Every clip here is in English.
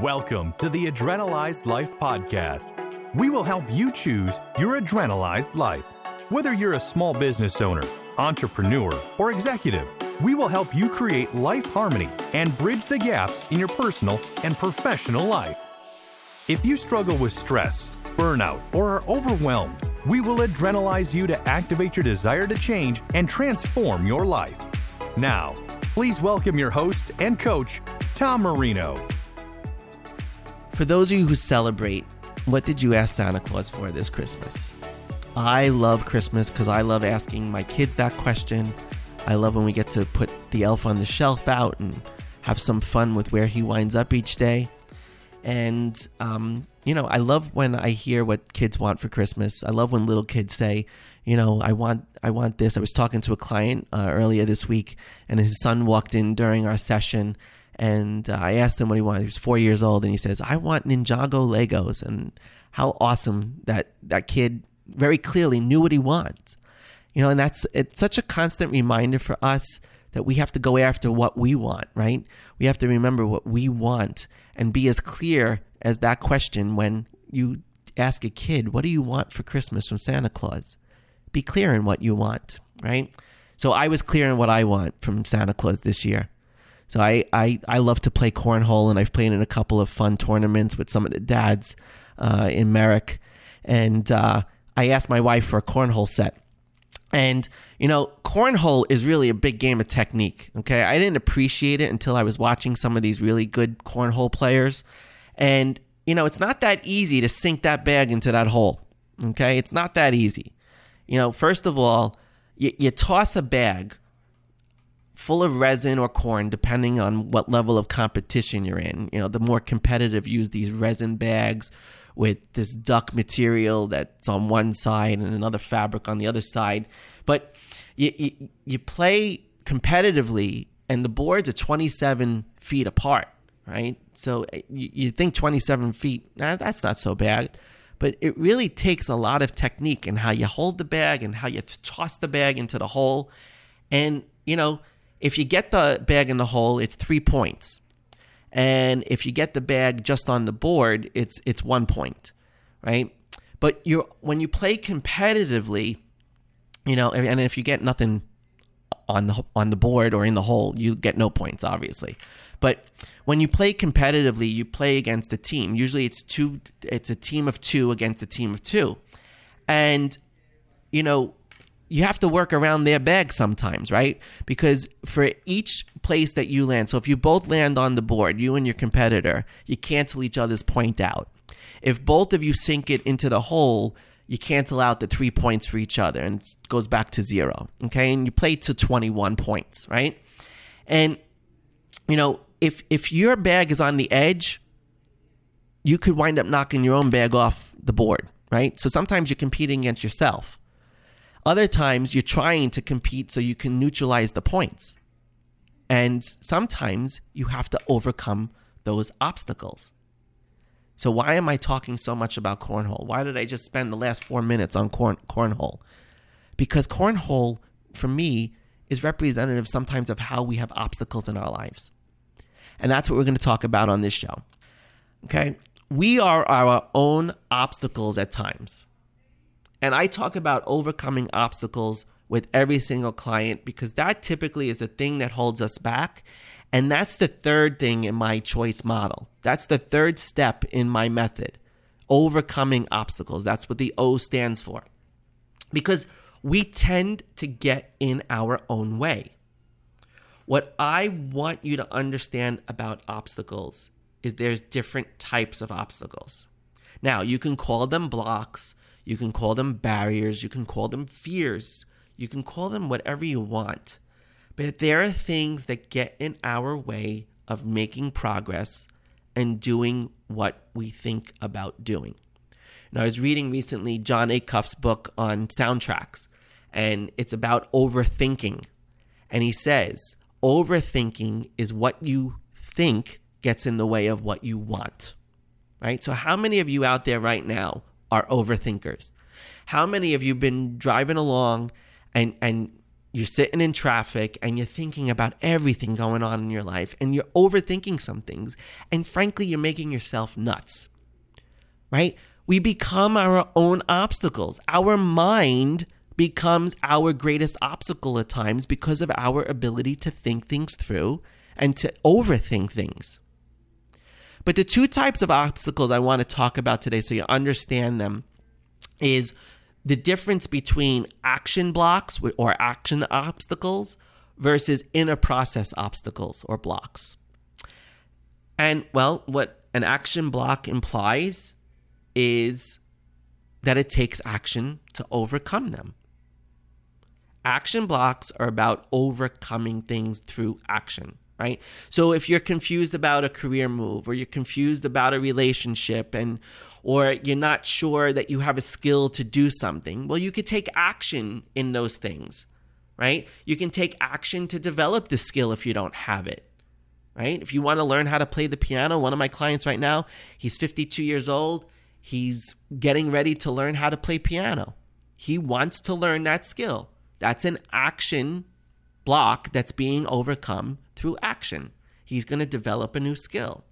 Welcome to the Adrenalized Life Podcast. We will help you choose your adrenalized life. Whether you're a small business owner, entrepreneur, or executive, we will help you create life harmony and bridge the gaps in your personal and professional life. If you struggle with stress, burnout, or are overwhelmed, we will adrenalize you to activate your desire to change and transform your life. Now, please welcome your host and coach, Tom Marino. For those of you who celebrate, what did you ask Santa Claus for this Christmas? I love Christmas because I love asking my kids that question. I love when we get to put the elf on the shelf out and have some fun with where he winds up each day. And, um, you know, I love when I hear what kids want for Christmas. I love when little kids say, you know, I want, I want this. I was talking to a client uh, earlier this week, and his son walked in during our session, and uh, I asked him what he wanted. He was four years old, and he says, "I want Ninjago Legos." And how awesome that that kid very clearly knew what he wants. You know, and that's it's such a constant reminder for us that we have to go after what we want, right? We have to remember what we want and be as clear as that question when you ask a kid, What do you want for Christmas from Santa Claus? Be clear in what you want, right? So I was clear in what I want from Santa Claus this year. So I, I, I love to play cornhole, and I've played in a couple of fun tournaments with some of the dads uh, in Merrick. And uh, I asked my wife for a cornhole set. And, you know, cornhole is really a big game of technique. Okay. I didn't appreciate it until I was watching some of these really good cornhole players. And, you know, it's not that easy to sink that bag into that hole. Okay. It's not that easy. You know, first of all, you, you toss a bag full of resin or corn, depending on what level of competition you're in. You know, the more competitive use these resin bags with this duck material that's on one side and another fabric on the other side. But you, you, you play competitively, and the boards are 27 feet apart, right? So eh, you, you think 27 feet, nah, that's not so bad. But it really takes a lot of technique and how you hold the bag and how you toss the bag into the hole. And, you know, if you get the bag in the hole, it's three points. And if you get the bag just on the board, it's it's one point, right? But you when you play competitively, you know, and if you get nothing on the on the board or in the hole, you get no points, obviously. But when you play competitively, you play against a team. Usually, it's two. It's a team of two against a team of two, and you know you have to work around their bag sometimes, right? Because for each place that you land, so if you both land on the board, you and your competitor, you cancel each other's point out. If both of you sink it into the hole, you cancel out the three points for each other and it goes back to zero. Okay. And you play to 21 points, right? And, you know, if, if your bag is on the edge, you could wind up knocking your own bag off the board, right? So sometimes you're competing against yourself. Other times you're trying to compete so you can neutralize the points. And sometimes you have to overcome those obstacles. So why am I talking so much about cornhole? Why did I just spend the last 4 minutes on corn cornhole? Because cornhole for me is representative sometimes of how we have obstacles in our lives. And that's what we're going to talk about on this show. Okay? We are our own obstacles at times. And I talk about overcoming obstacles with every single client because that typically is the thing that holds us back. And that's the third thing in my choice model. That's the third step in my method overcoming obstacles. That's what the O stands for. Because we tend to get in our own way. What I want you to understand about obstacles is there's different types of obstacles. Now, you can call them blocks, you can call them barriers, you can call them fears, you can call them whatever you want. But there are things that get in our way of making progress and doing what we think about doing. And I was reading recently Jon Acuff's book on soundtracks, and it's about overthinking. And he says, overthinking is what you think gets in the way of what you want. Right? So, how many of you out there right now are overthinkers. How many of you been driving along and and you're sitting in traffic and you're thinking about everything going on in your life and you're overthinking some things. And frankly, you're making yourself nuts, right? We become our own obstacles. Our mind becomes our greatest obstacle at times because of our ability to think things through and to overthink things. But the two types of obstacles I want to talk about today so you understand them is the difference between action blocks or action obstacles versus inner process obstacles or blocks. And well, what an action block implies is that it takes action to overcome them. Action blocks are about overcoming things through action, right? So if you're confused about a career move or you're confused about a relationship and or you're not sure that you have a skill to do something, well, you could take action in those things, right? You can take action to develop the skill if you don't have it, right? If you want to learn how to play the piano, one of my clients right now, he's 52 years old. He's getting ready to learn how to play piano. He wants to learn that skill. That's an action block that's being overcome through action. He's going to develop a new skill.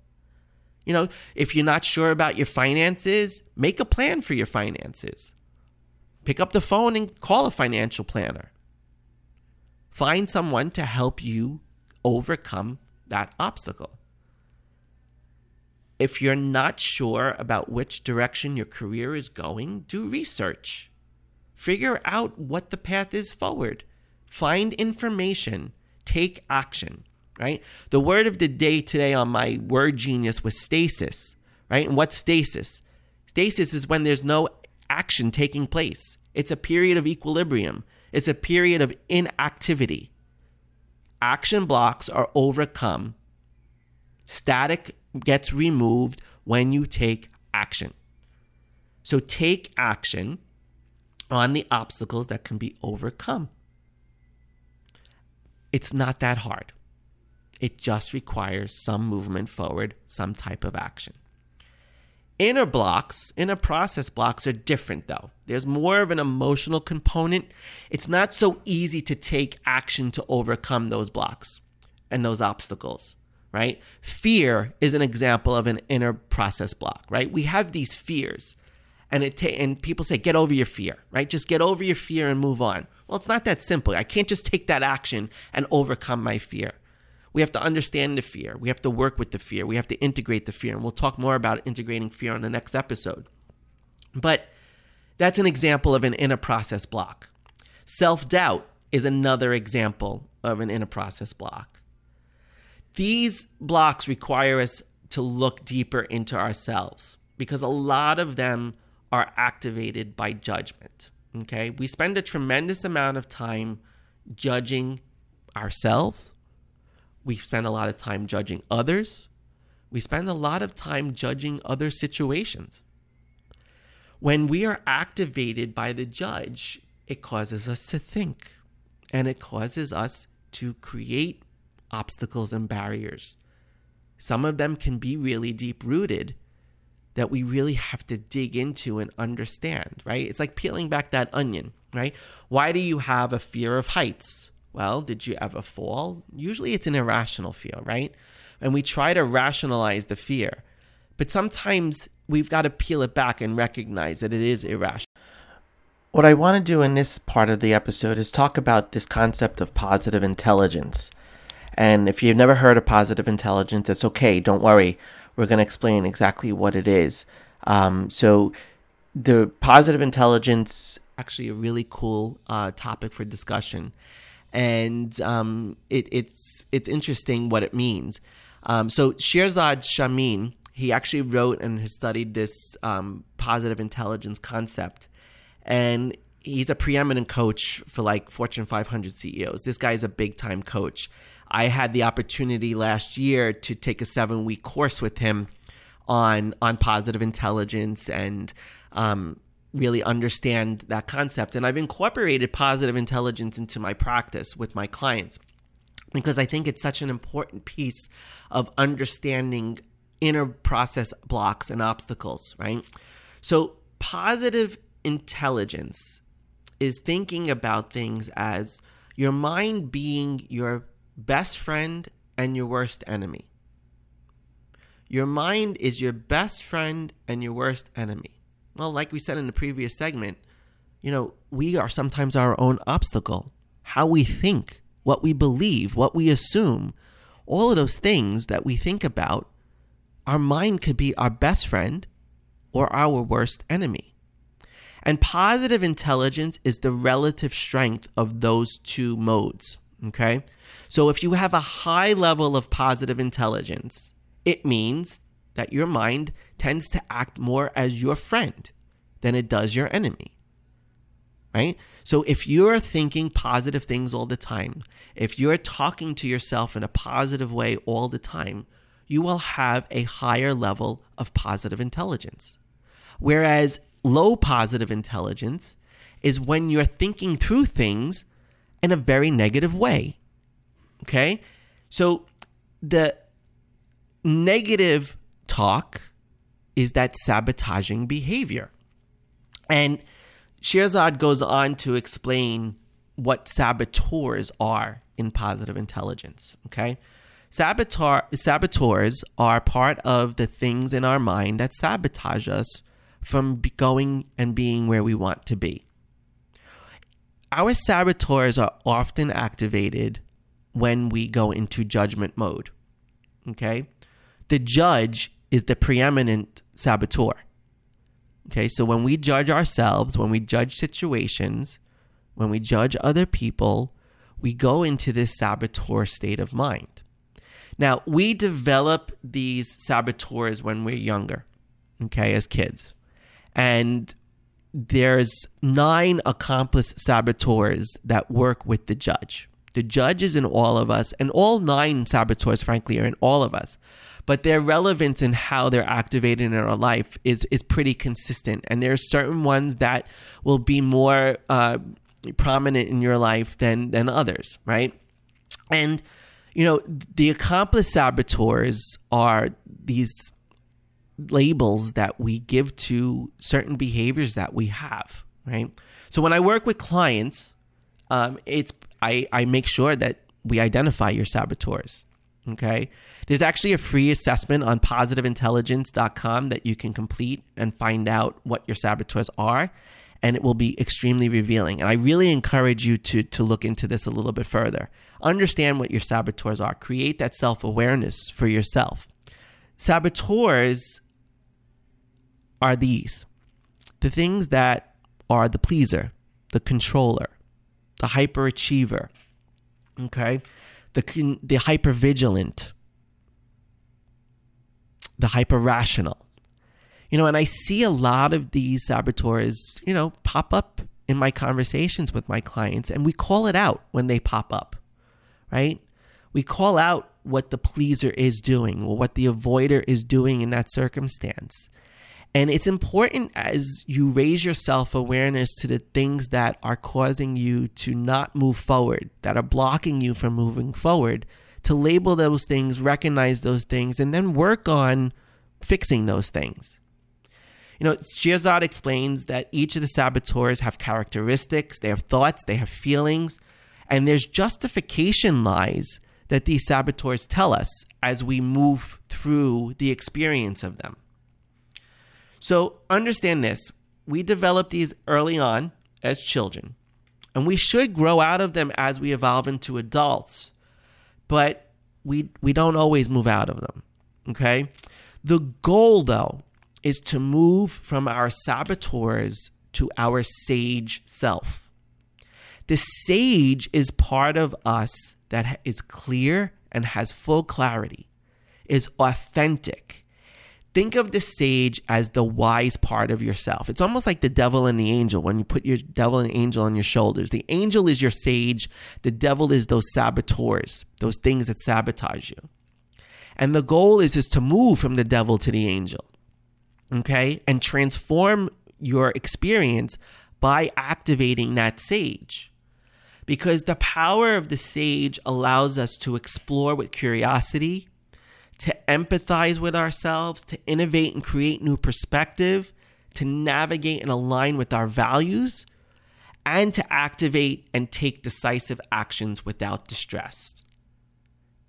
You know, if you're not sure about your finances, make a plan for your finances. Pick up the phone and call a financial planner. Find someone to help you overcome that obstacle. If you're not sure about which direction your career is going, do research. Figure out what the path is forward. Find information, take action right? The word of the day today on my word genius was stasis, right? And what's stasis? Stasis is when there's no action taking place. It's a period of equilibrium. It's a period of inactivity. Action blocks are overcome. Static gets removed when you take action. So take action on the obstacles that can be overcome. It's not that hard. It just requires some movement forward, some type of action. Inner blocks, inner process blocks are different though. There's more of an emotional component. It's not so easy to take action to overcome those blocks and those obstacles, right? Fear is an example of an inner process block, right? We have these fears and it ta- and people say get over your fear, right? Just get over your fear and move on. Well, it's not that simple. I can't just take that action and overcome my fear. We have to understand the fear. We have to work with the fear. We have to integrate the fear. And we'll talk more about integrating fear on the next episode. But that's an example of an inner process block. Self doubt is another example of an inner process block. These blocks require us to look deeper into ourselves because a lot of them are activated by judgment. Okay. We spend a tremendous amount of time judging ourselves, we spend a lot of time judging others. We spend a lot of time judging other situations. When we are activated by the judge, it causes us to think and it causes us to create obstacles and barriers. Some of them can be really deep rooted that we really have to dig into and understand, right? It's like peeling back that onion, right? Why do you have a fear of heights? Well, did you ever fall? Usually it's an irrational fear, right? And we try to rationalize the fear. But sometimes we've got to peel it back and recognize that it is irrational. What I want to do in this part of the episode is talk about this concept of positive intelligence. And if you've never heard of positive intelligence, it's okay. Don't worry. We're going to explain exactly what it is. Um, so, the positive intelligence actually a really cool uh, topic for discussion and um, it, it's it's interesting what it means. Um, so Shirzad Chamine, he actually wrote and has studied this um, positive intelligence concept, and he's a preeminent coach for like Fortune 500 CEOs. This guy is a big time coach. I had the opportunity last year to take a seven week course with him on on positive intelligence and um, really understand that concept. And I've incorporated positive intelligence into my practice with my clients because I think it's such an important piece of understanding inner process blocks and obstacles, right? So, positive intelligence is thinking about things as your mind being your best friend and your worst enemy. Your mind is your best friend and your worst enemy. Well, like we said in the previous segment, you know, we are sometimes our own obstacle. How we think, what we believe, what we assume, all of those things that we think about, our mind could be our best friend or our worst enemy. And positive intelligence is the relative strength of those two modes. Okay. So if you have a high level of positive intelligence, it means that your mind tends to act more as your friend than it does your enemy. Right? So if you're thinking positive things all the time, if you're talking to yourself in a positive way all the time, you will have a higher level of positive intelligence. Whereas low positive intelligence is when you're thinking through things in a very negative way. Okay? So the negative talk is that sabotaging behavior. And Shirzad goes on to explain what saboteurs are in positive intelligence. Okay. Saboteur, saboteurs are part of the things in our mind that sabotage us from going and being where we want to be. Our saboteurs are often activated when we go into judgment mode. Okay? The judge is the preeminent saboteur. Okay, so when we judge ourselves, when we judge situations, when we judge other people, we go into this saboteur state of mind. Now, we develop these saboteurs when we're younger, okay, as kids. And there's nine accomplice saboteurs that work with the judge. The judge is in all of us, and all nine saboteurs, frankly, are in all of us but their relevance in how they're activated in our life is is pretty consistent. And there are certain ones that will be more uh, prominent in your life than than others, right? And you know, the accomplice saboteurs are these labels that we give to certain behaviors that we have, right? So when I work with clients, um, it's I, I make sure that we identify your saboteurs. Okay. There's actually a free assessment on positiveintelligence.com that you can complete and find out what your saboteurs are. And it will be extremely revealing. And I really encourage you to, to look into this a little bit further. Understand what your saboteurs are, create that self awareness for yourself. Saboteurs are these the things that are the pleaser, the controller, the hyperachiever, okay? The, the hypervigilant, the hyper rational. You know, and I see a lot of these saboteurs, you know, pop up in my conversations with my clients, and we call it out when they pop up, right? We call out what the pleaser is doing or what the avoider is doing in that circumstance. And it's important as you raise your self awareness to the things that are causing you to not move forward, that are blocking you from moving forward, to label those things, recognize those things, and then work on fixing those things. You know, Shirzad explains that each of the saboteurs have characteristics, they have thoughts, they have feelings, and there's justification lies that these saboteurs tell us as we move through the experience of them. So understand this we develop these early on as children, and we should grow out of them as we evolve into adults but we we don't always move out of them. Okay? The goal though is to move from our saboteurs to our sage self. The sage is part of us that is clear and has full clarity, is authentic, think of the sage as the wise part of yourself. It's almost like the devil and the angel when you put your devil and angel on your shoulders. The angel is your sage, the devil is those saboteurs, those things that sabotage you. And the goal is is to move from the devil to the angel. Okay? And transform your experience by activating that sage. Because the power of the sage allows us to explore with curiosity, to empathize with ourselves, to innovate and create new perspective, to navigate and align with our values, and to activate and take decisive actions without distress.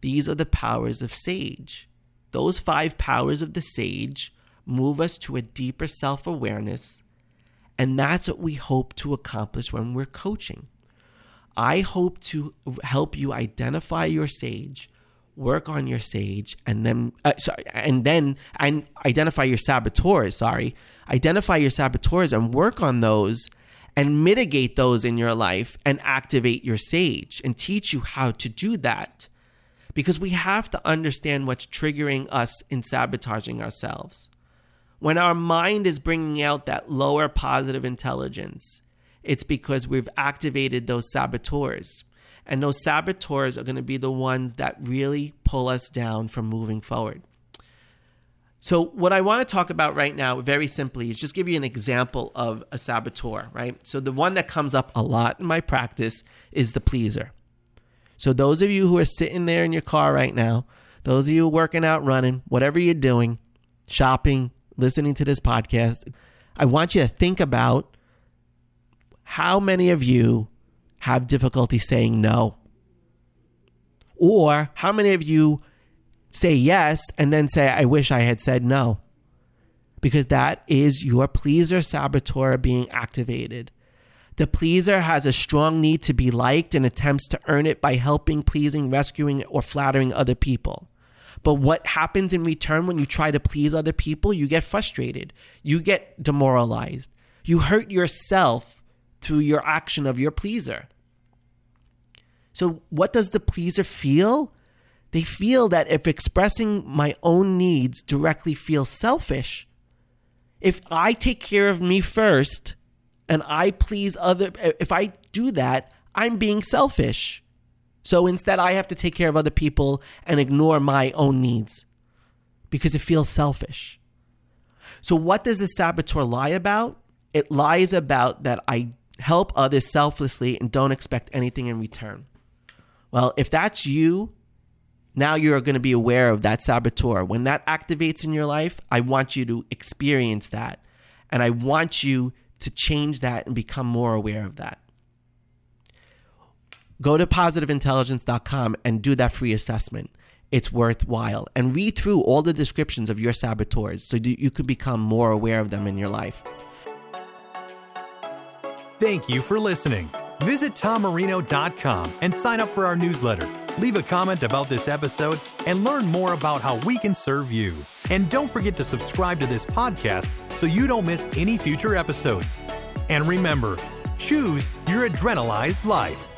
These are the powers of sage. Those five powers of the sage move us to a deeper self awareness, and that's what we hope to accomplish when we're coaching. I hope to help you identify your sage, work on your sage, and then uh, sorry, and then and identify your saboteurs. Sorry, identify your saboteurs and work on those and mitigate those in your life and activate your sage and teach you how to do that. Because we have to understand what's triggering us in sabotaging ourselves. When our mind is bringing out that lower positive intelligence, it's because we've activated those saboteurs. And those saboteurs are going to be the ones that really pull us down from moving forward. So, what I want to talk about right now, very simply, is just give you an example of a saboteur, right? So, the one that comes up a lot in my practice is the pleaser. So, those of you who are sitting there in your car right now, those of you working out, running, whatever you're doing, shopping, listening to this podcast, I want you to think about how many of you have difficulty saying no? Or how many of you say yes and then say, I wish I had said no? Because that is your pleaser saboteur being activated. The pleaser has a strong need to be liked and attempts to earn it by helping, pleasing, rescuing, or flattering other people. But what happens in return when you try to please other people? You get frustrated. You get demoralized. You hurt yourself through your action of your pleaser. So, what does the pleaser feel? They feel that if expressing my own needs directly feels selfish, if I take care of me first and I please other, if I do that, I'm being selfish. So instead, I have to take care of other people and ignore my own needs because it feels selfish. So, what does the saboteur lie about? It lies about that I help others selflessly and don't expect anything in return. Well, if that's you, now you're going to be aware of that saboteur. When that activates in your life, I want you to experience that. And I want you to change that and become more aware of that. Go to positiveintelligence.com and do that free assessment. It's worthwhile. And read through all the descriptions of your saboteurs so you can become more aware of them in your life. Thank you for listening. Visit tommarino.com and sign up for our newsletter. Leave a comment about this episode and learn more about how we can serve you. And don't forget to subscribe to this podcast so you don't miss any future episodes. And remember, choose your adrenalized life.